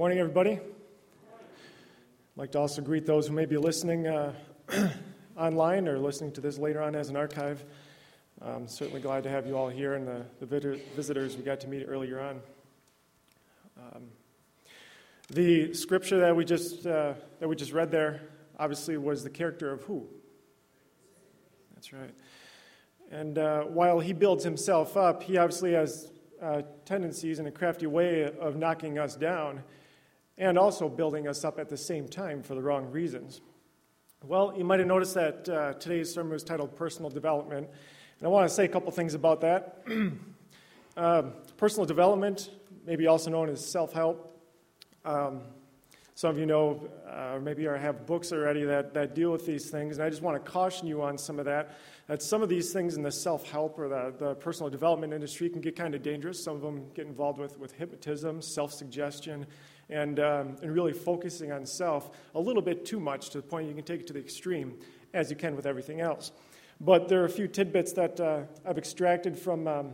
Morning, everybody. I'd like to also greet those who may be listening uh, online or listening to this later on as an archive. I'm certainly glad to have you all here and the, the visitors we got to meet earlier on. Um, the scripture that we just uh, that we just read there obviously was the character of who? That's right. And uh, while he builds himself up, he obviously has uh, tendencies in a crafty way of knocking us down and also building us up at the same time for the wrong reasons. Well, you might have noticed that uh, today's sermon was titled Personal Development, and I want to say a couple things about that. um, personal development, maybe also known as self help. Um, some of you know, uh, or maybe have books already that, that deal with these things, and I just want to caution you on some of that. That some of these things in the self help or the, the personal development industry can get kind of dangerous. Some of them get involved with, with hypnotism, self suggestion, and, um, and really focusing on self a little bit too much to the point you can take it to the extreme, as you can with everything else. But there are a few tidbits that uh, I've extracted from um,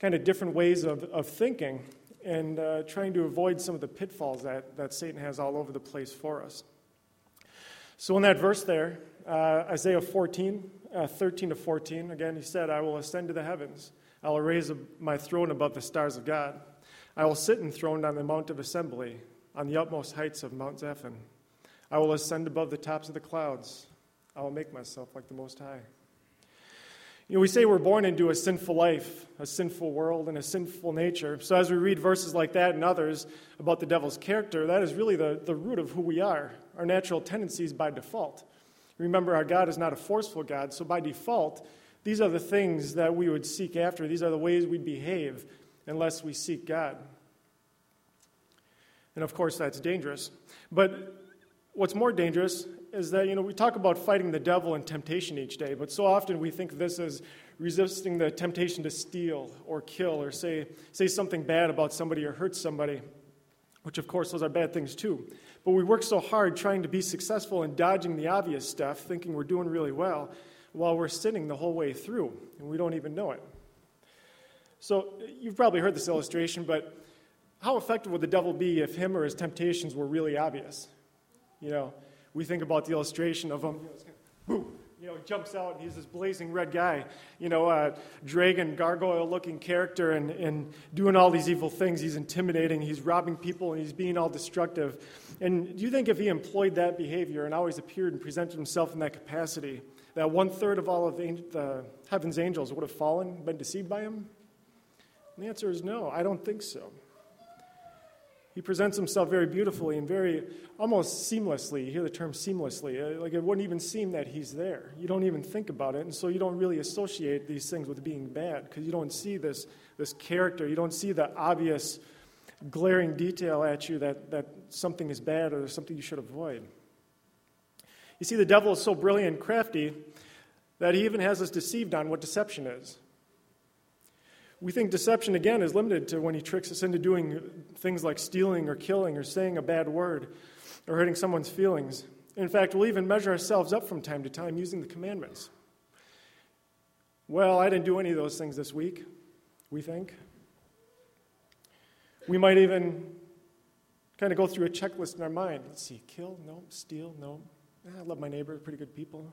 kind of different ways of, of thinking and uh, trying to avoid some of the pitfalls that, that Satan has all over the place for us. So, in that verse there, uh, Isaiah 14, uh, 13 to 14, again, he said, I will ascend to the heavens. I will raise my throne above the stars of God. I will sit enthroned on the Mount of Assembly, on the utmost heights of Mount Zaphon. I will ascend above the tops of the clouds. I will make myself like the Most High. You know, we say we're born into a sinful life, a sinful world, and a sinful nature. So as we read verses like that and others about the devil's character, that is really the, the root of who we are, our natural tendencies by default. Remember, our God is not a forceful God, so by default, these are the things that we would seek after. These are the ways we'd behave unless we seek God. And of course, that's dangerous. But what's more dangerous is that, you know, we talk about fighting the devil and temptation each day, but so often we think this is resisting the temptation to steal or kill or say, say something bad about somebody or hurt somebody, which of course those are bad things too. But we work so hard trying to be successful in dodging the obvious stuff, thinking we're doing really well, while we're sinning the whole way through, and we don't even know it. So you've probably heard this illustration, but how effective would the devil be if him or his temptations were really obvious? You know, we think about the illustration of him, boom, you know, jumps out and he's this blazing red guy, you know, uh, dragon, gargoyle looking character and, and doing all these evil things. He's intimidating, he's robbing people, and he's being all destructive. And do you think if he employed that behavior and always appeared and presented himself in that capacity, that one third of all of the, the heaven's angels would have fallen, been deceived by him? And the answer is no, I don't think so. He presents himself very beautifully and very almost seamlessly. You hear the term seamlessly. Uh, like it wouldn't even seem that he's there. You don't even think about it. And so you don't really associate these things with being bad because you don't see this, this character. You don't see the obvious glaring detail at you that, that something is bad or something you should avoid. You see, the devil is so brilliant and crafty that he even has us deceived on what deception is. We think deception, again, is limited to when he tricks us into doing things like stealing or killing or saying a bad word or hurting someone's feelings. In fact, we'll even measure ourselves up from time to time using the commandments. Well, I didn't do any of those things this week, we think. We might even kind of go through a checklist in our mind. Let's see, kill, no, steal, no. Ah, I love my neighbor, pretty good people.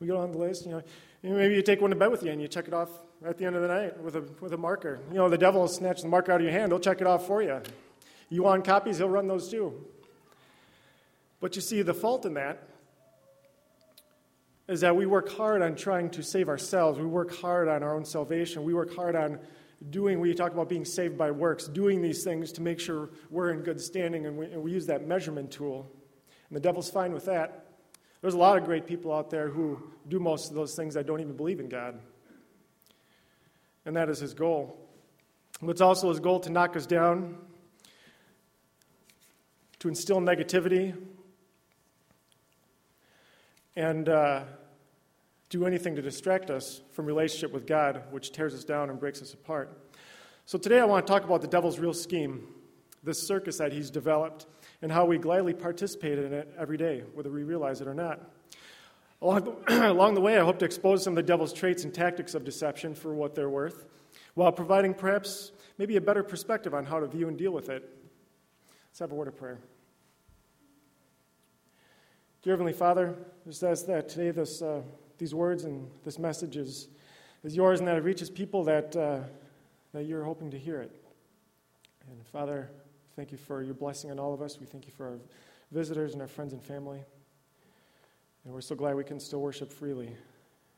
We go on the list, you know. Maybe you take one to bed with you and you check it off at the end of the night with a, with a marker. You know, the devil will snatch the marker out of your hand, he'll check it off for you. You want copies, he'll run those too. But you see, the fault in that is that we work hard on trying to save ourselves. We work hard on our own salvation. We work hard on doing, we talk about being saved by works, doing these things to make sure we're in good standing, and we, and we use that measurement tool. And the devil's fine with that. There's a lot of great people out there who do most of those things that don't even believe in God. And that is his goal. It's also his goal to knock us down, to instill negativity, and uh, do anything to distract us from relationship with God, which tears us down and breaks us apart. So today I want to talk about the devil's real scheme, this circus that he's developed and how we gladly participate in it every day, whether we realize it or not. Along the, along the way, I hope to expose some of the devil's traits and tactics of deception for what they're worth, while providing perhaps maybe a better perspective on how to view and deal with it. Let's have a word of prayer. Dear Heavenly Father, just ask that today this, uh, these words and this message is, is yours and that it reaches people that, uh, that you're hoping to hear it. And Father, thank you for your blessing on all of us. We thank you for our visitors and our friends and family. And we're so glad we can still worship freely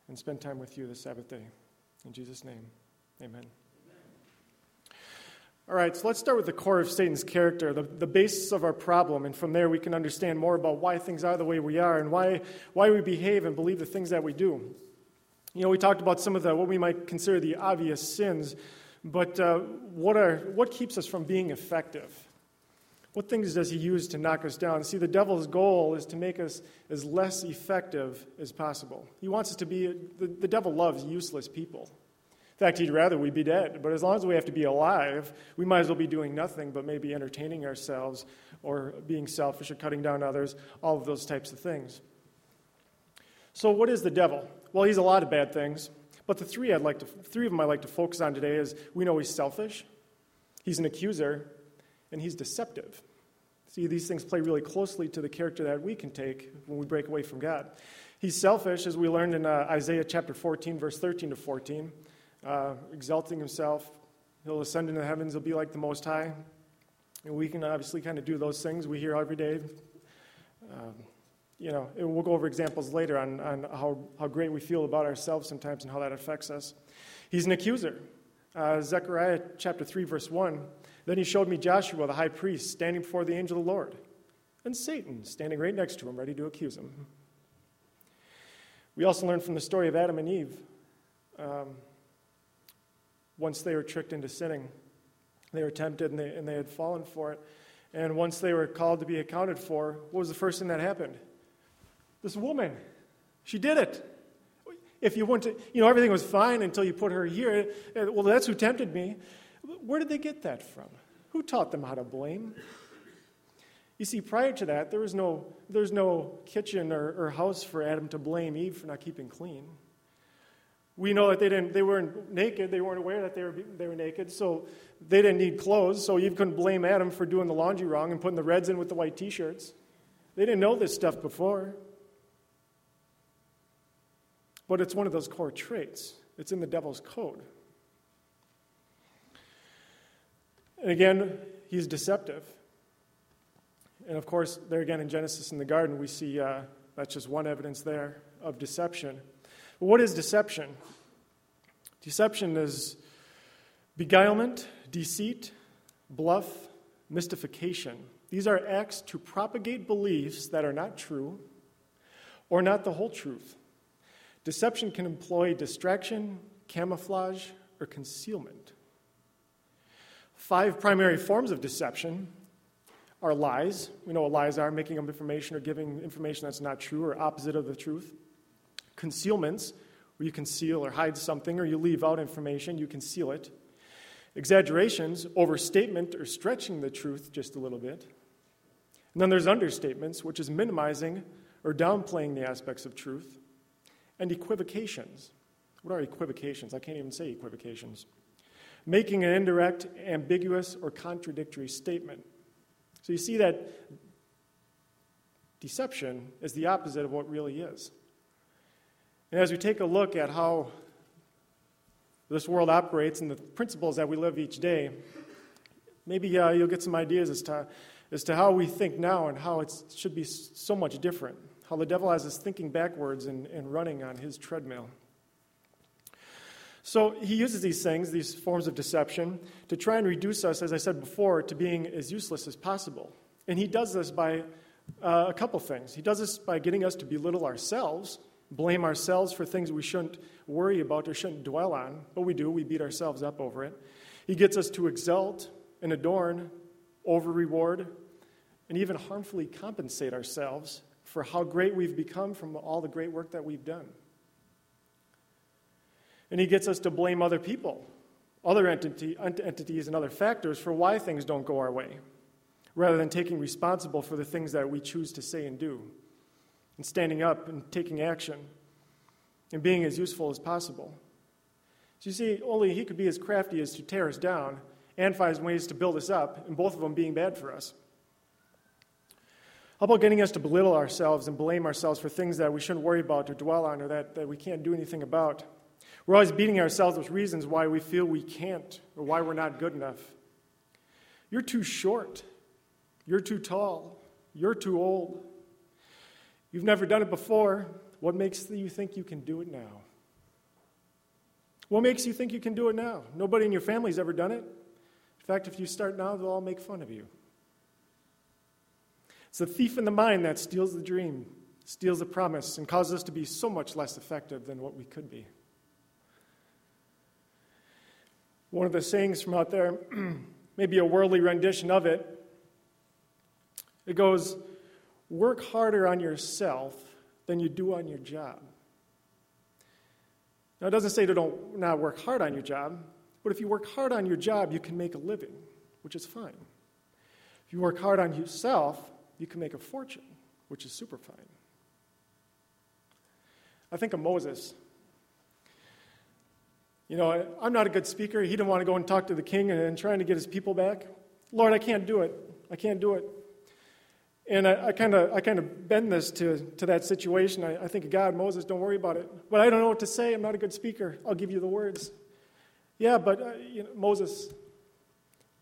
and spend time with you this Sabbath day. In Jesus' name, amen. All right, so let's start with the core of Satan's character, the, the basis of our problem, and from there we can understand more about why things are the way we are and why, why we behave and believe the things that we do. You know, we talked about some of the what we might consider the obvious sins, but uh, what, are, what keeps us from being effective? What things does he use to knock us down? See, the devil's goal is to make us as less effective as possible. He wants us to be, the, the devil loves useless people. In fact, he'd rather we be dead. But as long as we have to be alive, we might as well be doing nothing but maybe entertaining ourselves or being selfish or cutting down others, all of those types of things. So, what is the devil? Well, he's a lot of bad things. But the three I'd like to, three of them I'd like to focus on today is we know he's selfish, he's an accuser, and he's deceptive. See, these things play really closely to the character that we can take when we break away from God. He's selfish, as we learned in uh, Isaiah chapter 14, verse 13 to 14 uh, exalting himself. He'll ascend into the heavens, he'll be like the Most High. And we can obviously kind of do those things we hear every day. Um, you know, we'll go over examples later on, on how, how great we feel about ourselves sometimes and how that affects us. He's an accuser. Uh, Zechariah chapter 3, verse 1. Then he showed me Joshua, the high priest, standing before the angel of the Lord, and Satan standing right next to him, ready to accuse him. We also learn from the story of Adam and Eve. Um, once they were tricked into sinning. They were tempted and they, and they had fallen for it. And once they were called to be accounted for, what was the first thing that happened? This woman. She did it. If you want to, you know, everything was fine until you put her here. Well, that's who tempted me. Where did they get that from? Who taught them how to blame? You see, prior to that, there was no, there was no kitchen or, or house for Adam to blame Eve for not keeping clean. We know that they, didn't, they weren't naked. They weren't aware that they were, they were naked. So they didn't need clothes. So Eve couldn't blame Adam for doing the laundry wrong and putting the reds in with the white t shirts. They didn't know this stuff before. But it's one of those core traits, it's in the devil's code. And again, he's deceptive. And of course, there again in Genesis in the garden, we see uh, that's just one evidence there of deception. What is deception? Deception is beguilement, deceit, bluff, mystification. These are acts to propagate beliefs that are not true or not the whole truth. Deception can employ distraction, camouflage, or concealment. Five primary forms of deception are lies. We know what lies are making up information or giving information that's not true or opposite of the truth concealments, where you conceal or hide something or you leave out information, you conceal it. Exaggerations, overstatement or stretching the truth just a little bit. And then there's understatements, which is minimizing or downplaying the aspects of truth. And equivocations. What are equivocations? I can't even say equivocations. Making an indirect, ambiguous, or contradictory statement. So you see that deception is the opposite of what really is. And as we take a look at how this world operates and the principles that we live each day, maybe uh, you'll get some ideas as to, as to how we think now and how it should be so much different. How the devil has us thinking backwards and, and running on his treadmill. So he uses these things, these forms of deception, to try and reduce us, as I said before, to being as useless as possible. And he does this by uh, a couple things. He does this by getting us to belittle ourselves blame ourselves for things we shouldn't worry about or shouldn't dwell on, but we do. We beat ourselves up over it. He gets us to exalt and adorn, over reward, and even harmfully compensate ourselves for how great we've become from all the great work that we've done. And he gets us to blame other people, other entity, entities, and other factors for why things don't go our way, rather than taking responsible for the things that we choose to say and do and standing up and taking action and being as useful as possible. So you see, only he could be as crafty as to tear us down and find ways to build us up, and both of them being bad for us. How about getting us to belittle ourselves and blame ourselves for things that we shouldn't worry about or dwell on or that, that we can't do anything about? We're always beating ourselves with reasons why we feel we can't or why we're not good enough. You're too short. You're too tall. You're too old. You've never done it before. What makes you think you can do it now? What makes you think you can do it now? Nobody in your family's ever done it. In fact, if you start now, they'll all make fun of you. It's the thief in the mind that steals the dream, steals the promise, and causes us to be so much less effective than what we could be. One of the sayings from out there, maybe a worldly rendition of it, it goes, Work harder on yourself than you do on your job. Now, it doesn't say to don't not work hard on your job, but if you work hard on your job, you can make a living, which is fine. If you work hard on yourself, you can make a fortune, which is super fine. I think of Moses. You know, I'm not a good speaker. He didn't want to go and talk to the king and, trying to get his people back. Lord, I can't do it. I can't do it. And I kind of I kind of bend this to, to that situation. I, I think, God, Moses, don't worry about it. But I don't know what to say. I'm not a good speaker. I'll give you the words. Yeah, but uh, you know, Moses,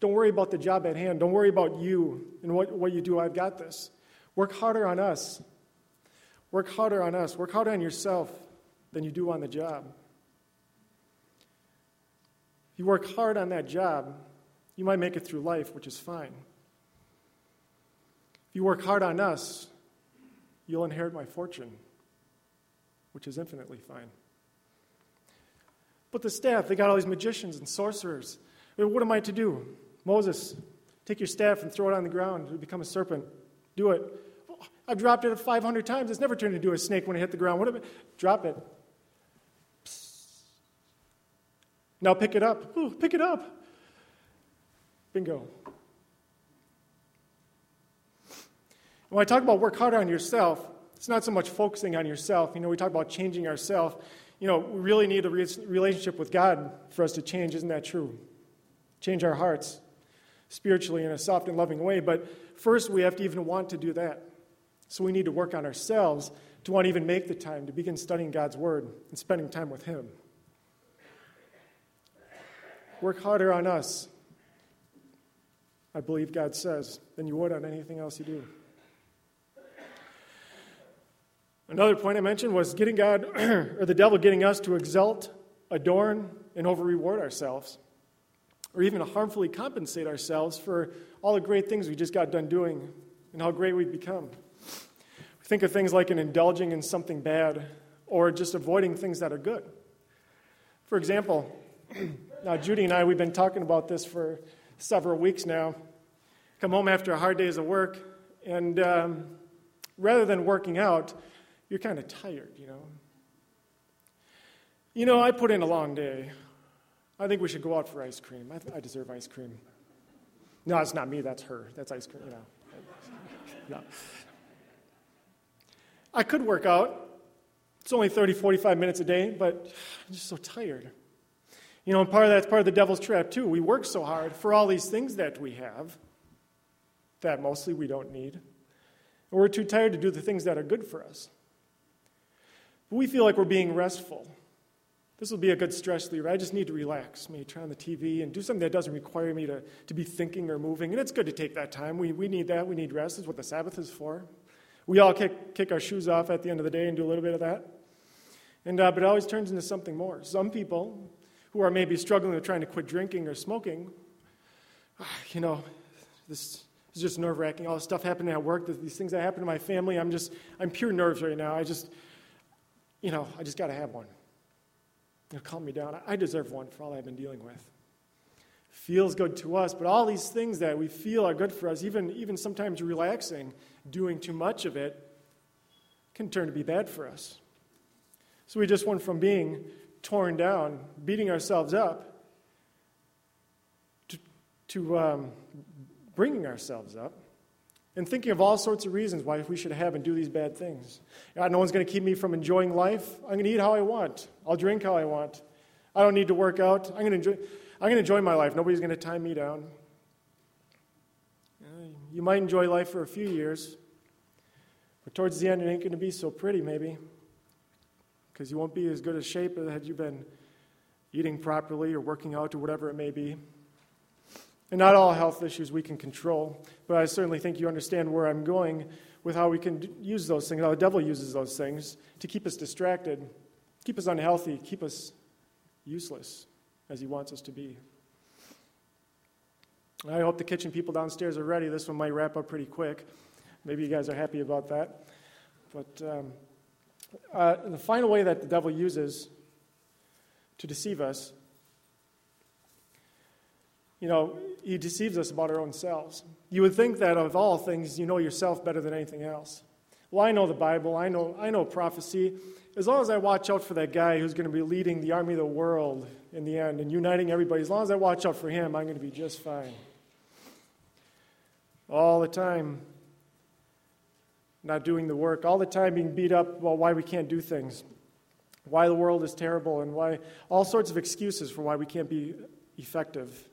don't worry about the job at hand. Don't worry about you and what, what you do. I've got this. Work harder on us. Work harder on us. Work harder on yourself than you do on the job. If you work hard on that job, you might make it through life, which is fine. If you work hard on us, you'll inherit my fortune, which is infinitely fine. But the staff, they got all these magicians and sorcerers. What am I to do? Moses, take your staff and throw it on the ground. It'll become a serpent. Do it. I've dropped it 500 times. It's never turned into a snake when it hit the ground. What am I? Drop it. Now pick it up. Ooh, pick it up. Bingo. When I talk about work harder on yourself, it's not so much focusing on yourself. You know, we talk about changing ourselves. You know, we really need a relationship with God for us to change. Isn't that true? Change our hearts spiritually in a soft and loving way. But first, we have to even want to do that. So we need to work on ourselves to want to even make the time to begin studying God's Word and spending time with Him. Work harder on us, I believe God says, than you would on anything else you do. Another point I mentioned was getting God, or the devil getting us to exalt, adorn, and over reward ourselves, or even to harmfully compensate ourselves for all the great things we just got done doing and how great we've become. We think of things like an indulging in something bad or just avoiding things that are good. For example, now Judy and I, we've been talking about this for several weeks now. Come home after a hard days of work, and um, rather than working out, you're kind of tired, you know. You know, I put in a long day. I think we should go out for ice cream. I, th- I deserve ice cream. No, it's not me, that's her. That's ice cream, you know. no. I could work out. It's only 30, 45 minutes a day, but I'm just so tired. You know, part of that's part of the devil's trap, too. We work so hard for all these things that we have that mostly we don't need. And we're too tired to do the things that are good for us. But we feel like we're being restful. This will be a good stress reliever. I just need to relax, maybe turn on the TV and do something that doesn't require me to, to be thinking or moving. And it's good to take that time. We, we need that. We need rest. That's what the Sabbath is for. We all kick, kick our shoes off at the end of the day and do a little bit of that. And, uh, but it always turns into something more. Some people who are maybe struggling with trying to quit drinking or smoking, ah, you know, this is just nerve wracking. All this stuff happening at work, these things that happen to my family, I'm just, I'm pure nerves right now. I just, you know, I just got to have one. Calm me down. I deserve one for all I've been dealing with. Feels good to us, but all these things that we feel are good for us, even, even sometimes relaxing, doing too much of it, can turn to be bad for us. So we just went from being torn down, beating ourselves up, to, to um, bringing ourselves up and thinking of all sorts of reasons why we should have and do these bad things. God, no one's going to keep me from enjoying life. I'm going to eat how I want. I'll drink how I want. I don't need to work out. I'm going to enjoy, I'm going to enjoy my life. Nobody's going to tie me down. You might enjoy life for a few years, But towards the end, it ain't going to be so pretty, maybe, because you won't be as good a shape had you been eating properly or working out or whatever it may be. And not all health issues we can control, but I certainly think you understand where I'm going with how we can use those things, how the devil uses those things to keep us distracted, keep us unhealthy, keep us useless as he wants us to be. I hope the kitchen people downstairs are ready. This one might wrap up pretty quick. Maybe you guys are happy about that. But um, uh, the final way that the devil uses to deceive us, you know, he deceives us about our own selves. You would think that of all things, you know yourself better than anything else. Well, I know the Bible, I know, I know prophecy. As long as I watch out for that guy who's going to be leading the army of the world in the end and uniting everybody, as long as I watch out for him, I'm going to be just fine all the time not doing the work, all the time being beat up about why we can't do things, why the world is terrible, and why all sorts of excuses for why we can't be effective.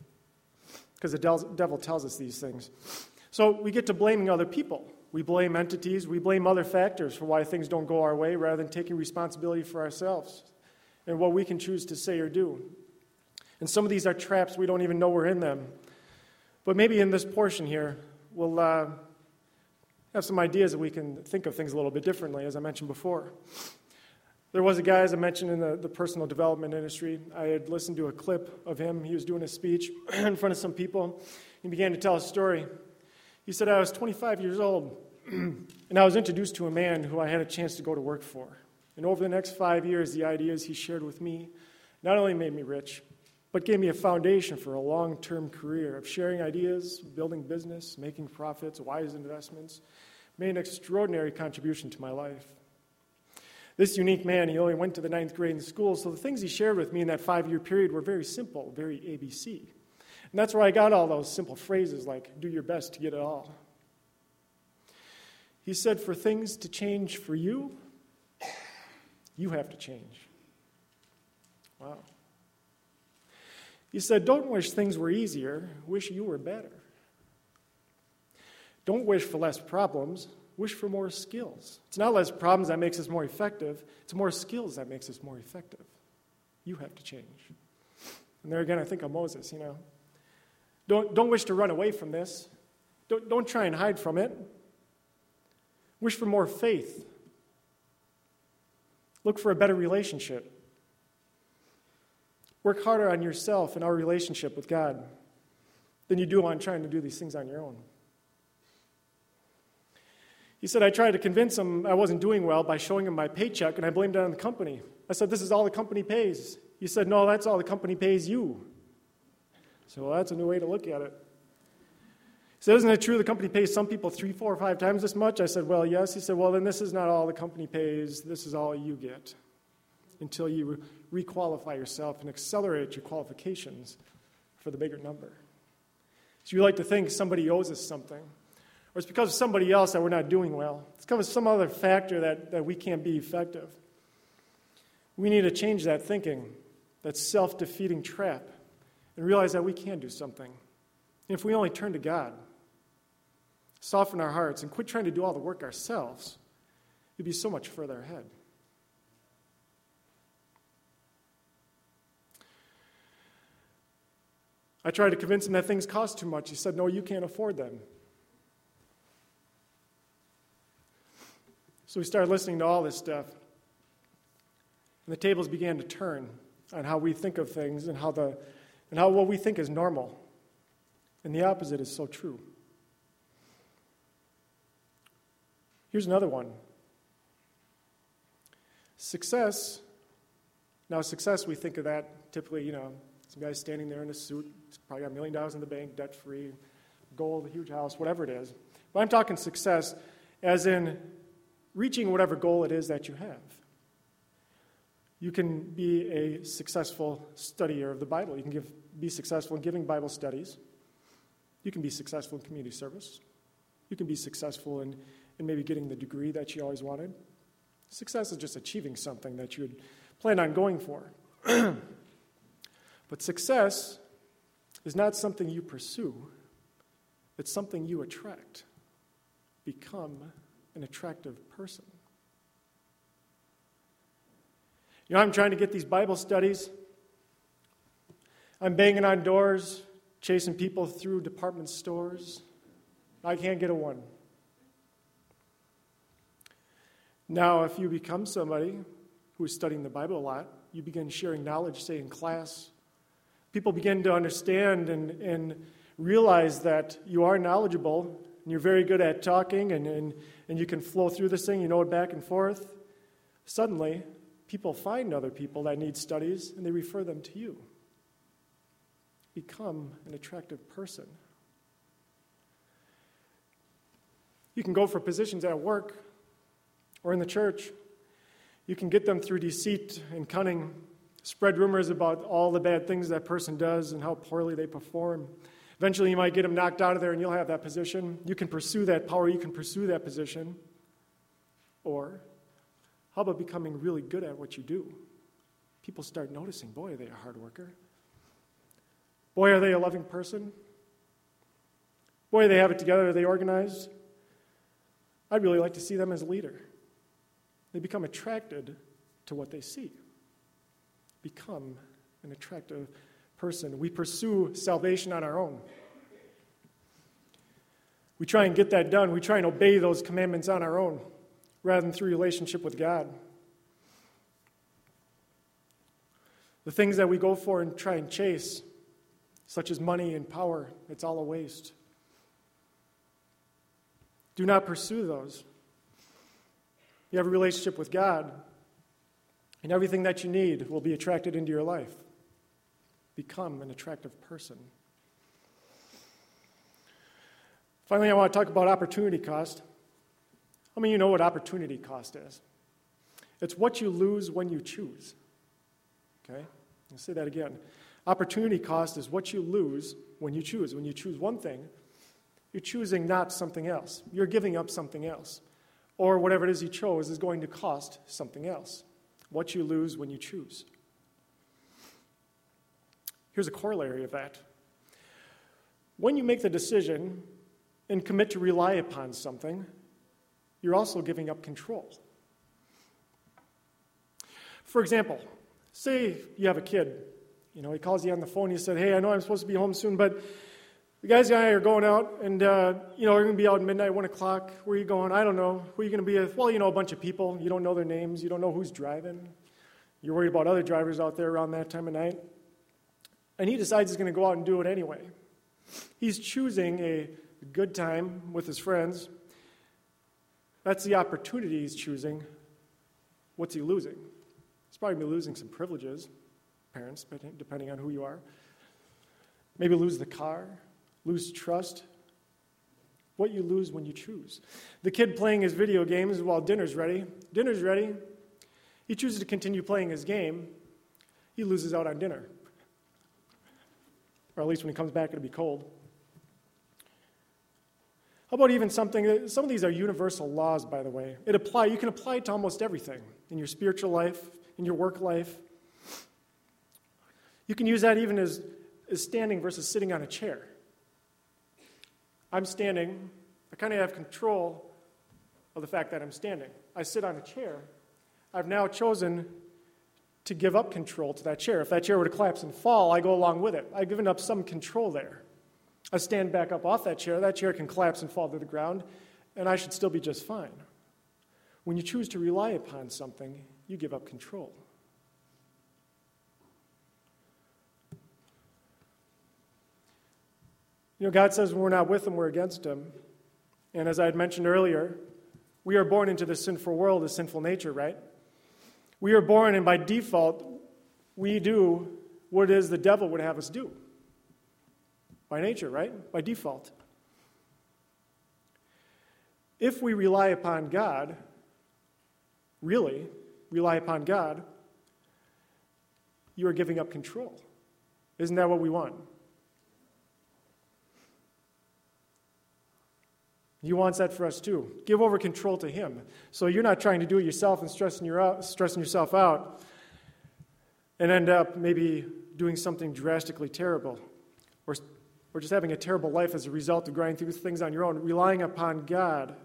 Because the devil tells us these things. So we get to blaming other people. We blame entities, we blame other factors for why things don't go our way rather than taking responsibility for ourselves and what we can choose to say or do. And some of these are traps we don't even know we're in them. But maybe in this portion here, we'll uh, have some ideas that we can think of things a little bit differently, as I mentioned before. There was a guy, as I mentioned, in the, the personal development industry. I had listened to a clip of him. He was doing a speech in front of some people. He began to tell a story. He said, I was 25 years old, and I was introduced to a man who I had a chance to go to work for. And over the next five years, the ideas he shared with me not only made me rich, but gave me a foundation for a long term career of sharing ideas, building business, making profits, wise investments, made an extraordinary contribution to my life. This unique man, he only went to the ninth grade in school, so the things he shared with me in that five year period were very simple, very ABC. And that's where I got all those simple phrases like, do your best to get it all. He said, for things to change for you, you have to change. Wow. He said, Don't wish things were easier, wish you were better. Don't wish for less problems, wish for more skills. It's not less problems that makes us more effective, it's more skills that makes us more effective. You have to change. And there again, I think of Moses, you know. Don't, don't wish to run away from this. Don't, don't try and hide from it. Wish for more faith. Look for a better relationship. Work harder on yourself and our relationship with God than you do on trying to do these things on your own. He said, I tried to convince him I wasn't doing well by showing him my paycheck, and I blamed it on the company. I said, This is all the company pays. He said, No, that's all the company pays you. So well, that's a new way to look at it. He said, Isn't it true the company pays some people three, four, or five times this much? I said, Well, yes. He said, Well, then this is not all the company pays, this is all you get until you requalify yourself and accelerate your qualifications for the bigger number. So you like to think somebody owes us something, or it's because of somebody else that we're not doing well. It's because of some other factor that, that we can't be effective. We need to change that thinking, that self defeating trap, and realize that we can do something. And if we only turn to God, soften our hearts, and quit trying to do all the work ourselves, we'd be so much further ahead. I tried to convince him that things cost too much. He said, No, you can't afford them. So we started listening to all this stuff. And the tables began to turn on how we think of things and how, the, and how what we think is normal. And the opposite is so true. Here's another one success. Now, success, we think of that typically, you know, some guy standing there in a suit, probably got a million dollars in the bank, debt free, gold, a huge house, whatever it is. But I'm talking success as in reaching whatever goal it is that you have. You can be a successful studier of the Bible. You can give, be successful in giving Bible studies. You can be successful in community service. You can be successful in, in maybe getting the degree that you always wanted. Success is just achieving something that you had planned on going for. But success is not something you pursue, it's something you attract, become, an attractive person. You know, I'm trying to get these Bible studies. I'm banging on doors, chasing people through department stores. I can't get a one. Now, if you become somebody who is studying the Bible a lot, you begin sharing knowledge, say in class. People begin to understand and, and realize that you are knowledgeable and you're very good at talking and, and, and you can flow through this thing, you know it back and forth. Suddenly, people find other people that need studies and they refer them to you. Become an attractive person. You can go for positions at work or in the church. You can get them through deceit and cunning, spread rumors about all the bad things that person does and how poorly they perform. Eventually, you might get them knocked out of there and you'll have that position. You can pursue that power, you can pursue that position. Or, how about becoming really good at what you do? People start noticing boy, are they a hard worker? Boy, are they a loving person? Boy, they have it together, are they organized? I'd really like to see them as a leader. They become attracted to what they see. Become an attractive person. We pursue salvation on our own. We try and get that done. We try and obey those commandments on our own rather than through relationship with God. The things that we go for and try and chase, such as money and power, it's all a waste. Do not pursue those. You have a relationship with God, and everything that you need will be attracted into your life. Become an attractive person. Finally, I want to talk about opportunity cost. Many of you know what opportunity cost is? It's what you lose when you choose. Okay? I'll say that again. Opportunity cost is what you lose when you choose. When you choose one thing, you're choosing not something else. You're giving up something else or whatever it is you chose is going to cost something else. What you lose when you choose. Here's a corollary of that. When you make the decision and commit to rely upon something, you're also giving up control. For example, say you have a kid. You know, he calls you on the phone. He said, Hey, I know I'm supposed to be home soon, but the guys and I are going out, and uh, you know, we're going to be out at midnight, one o'clock. Where are you going? I don't know. Who are you going to be with? Well, you know, a bunch of people. You don't know their names. You don't know who's driving. You're worried about other drivers out there around that time of night. And he decides he's going to go out and do it anyway. He's choosing a good time with his friends. That's the opportunity he's choosing. What's he losing? He's probably losing some privileges, parents, depending on who you are. Maybe lose the car lose trust. What you lose when you choose. The kid playing his video games while dinner's ready. Dinner's ready. He chooses to continue playing his game. He loses out on dinner. Or at least when he comes back, it'll be cold. How about even something, some of these are universal laws, by the way. It apply, you can apply it to almost everything in your spiritual life, in your work life. You can use that even as, as standing versus sitting on a chair. I'm standing. I kind of have control of the fact that I'm standing. I sit on a chair. I've now chosen to give up control to that chair. If that chair were to collapse and fall, I go along with it. I've given up some control there. I stand back up off that chair. That chair can collapse and fall to the ground, and I should still be just fine. When you choose to rely upon something, you give up control. You know, God says when we're not with Him, we're against Him. And as I had mentioned earlier, we are born into this sinful world, a sinful nature, right? We are born, and by default, we do what it is the devil would have us do. By nature, right? By default. If we rely upon God, really rely upon God, you are giving up control. Isn't that what we want? He wants that for us too. Give over control to Him. So you're not trying to do it yourself and stressing, your out, stressing yourself out and end up maybe doing something drastically terrible or, or just having a terrible life as a result of grinding through things on your own. Relying upon God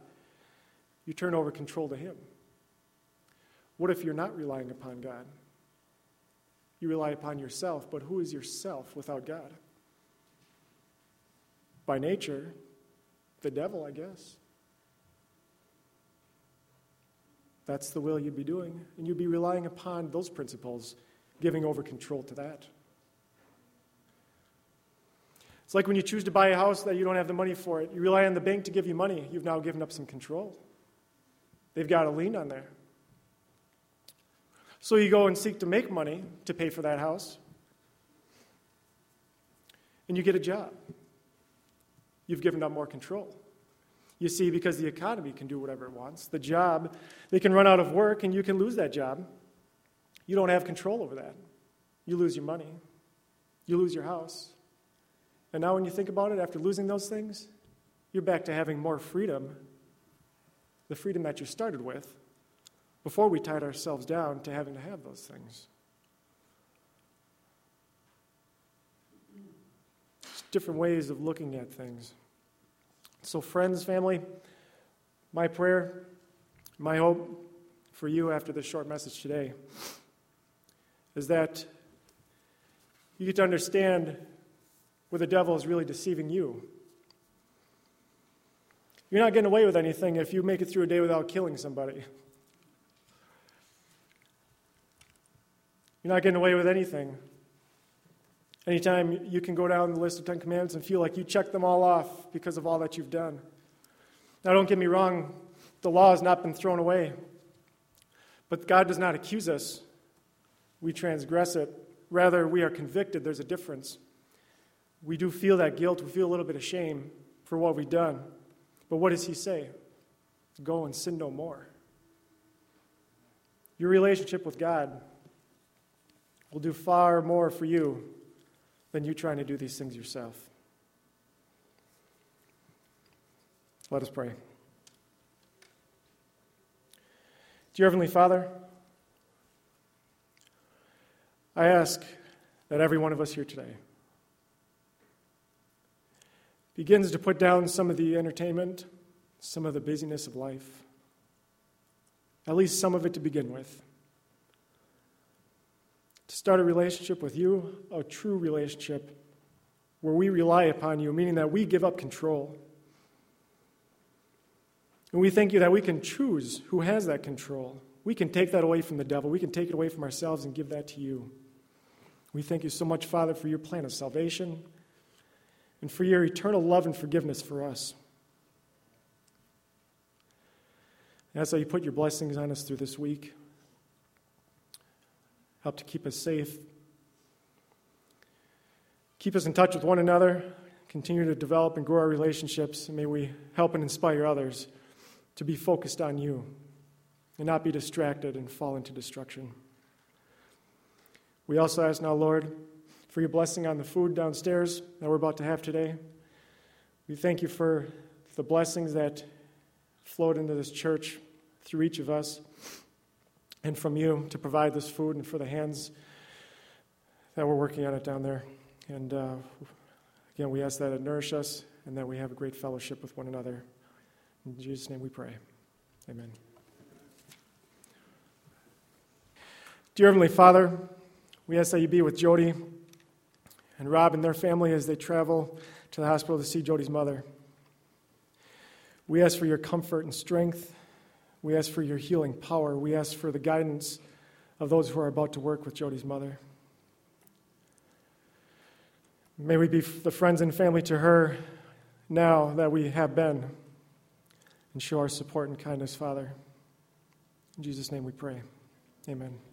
You turn over control to Him. What if you're not relying upon God? You rely upon yourself, but who is yourself without God? By nature, the devil, I guess. That's the will you'd be doing, and you'd be relying upon those principles, giving over control to that. It's like when you choose to buy a house that you don't have the money for it. You rely on the bank to give you money. You've now given up some control. They've got a lien on there. So you go and seek to make money to pay for that house, and you get a job. You've given up more control. You see, because the economy can do whatever it wants, the job, they can run out of work and you can lose that job. You don't have control over that. You lose your money, you lose your house. And now, when you think about it, after losing those things, you're back to having more freedom, the freedom that you started with before we tied ourselves down to having to have those things. Different ways of looking at things. So, friends, family, my prayer, my hope for you after this short message today is that you get to understand where the devil is really deceiving you. You're not getting away with anything if you make it through a day without killing somebody. You're not getting away with anything. Anytime you can go down the list of Ten Commandments and feel like you checked them all off because of all that you've done. Now, don't get me wrong, the law has not been thrown away. But God does not accuse us, we transgress it. Rather, we are convicted. There's a difference. We do feel that guilt, we feel a little bit of shame for what we've done. But what does He say? Go and sin no more. Your relationship with God will do far more for you than you trying to do these things yourself. Let us pray. Dear Heavenly Father, I ask that every one of us here today begins to put down some of the entertainment, some of the busyness of life, at least some of it to begin with start a relationship with you, a true relationship where we rely upon you, meaning that we give up control. And we thank you that we can choose who has that control. We can take that away from the devil. We can take it away from ourselves and give that to you. We thank you so much, Father, for your plan of salvation and for your eternal love and forgiveness for us. And that's how you put your blessings on us through this week help to keep us safe. Keep us in touch with one another, continue to develop and grow our relationships, may we help and inspire others to be focused on you and not be distracted and fall into destruction. We also ask now, Lord, for your blessing on the food downstairs that we're about to have today. We thank you for the blessings that flowed into this church through each of us and from you to provide this food and for the hands that we're working on it down there. And uh, again, we ask that it nourish us and that we have a great fellowship with one another. In Jesus' name we pray. Amen. Dear Heavenly Father, we ask that you be with Jody and Rob and their family as they travel to the hospital to see Jody's mother. We ask for your comfort and strength we ask for your healing power. We ask for the guidance of those who are about to work with Jody's mother. May we be the friends and family to her now that we have been and show our support and kindness, Father. In Jesus' name we pray. Amen.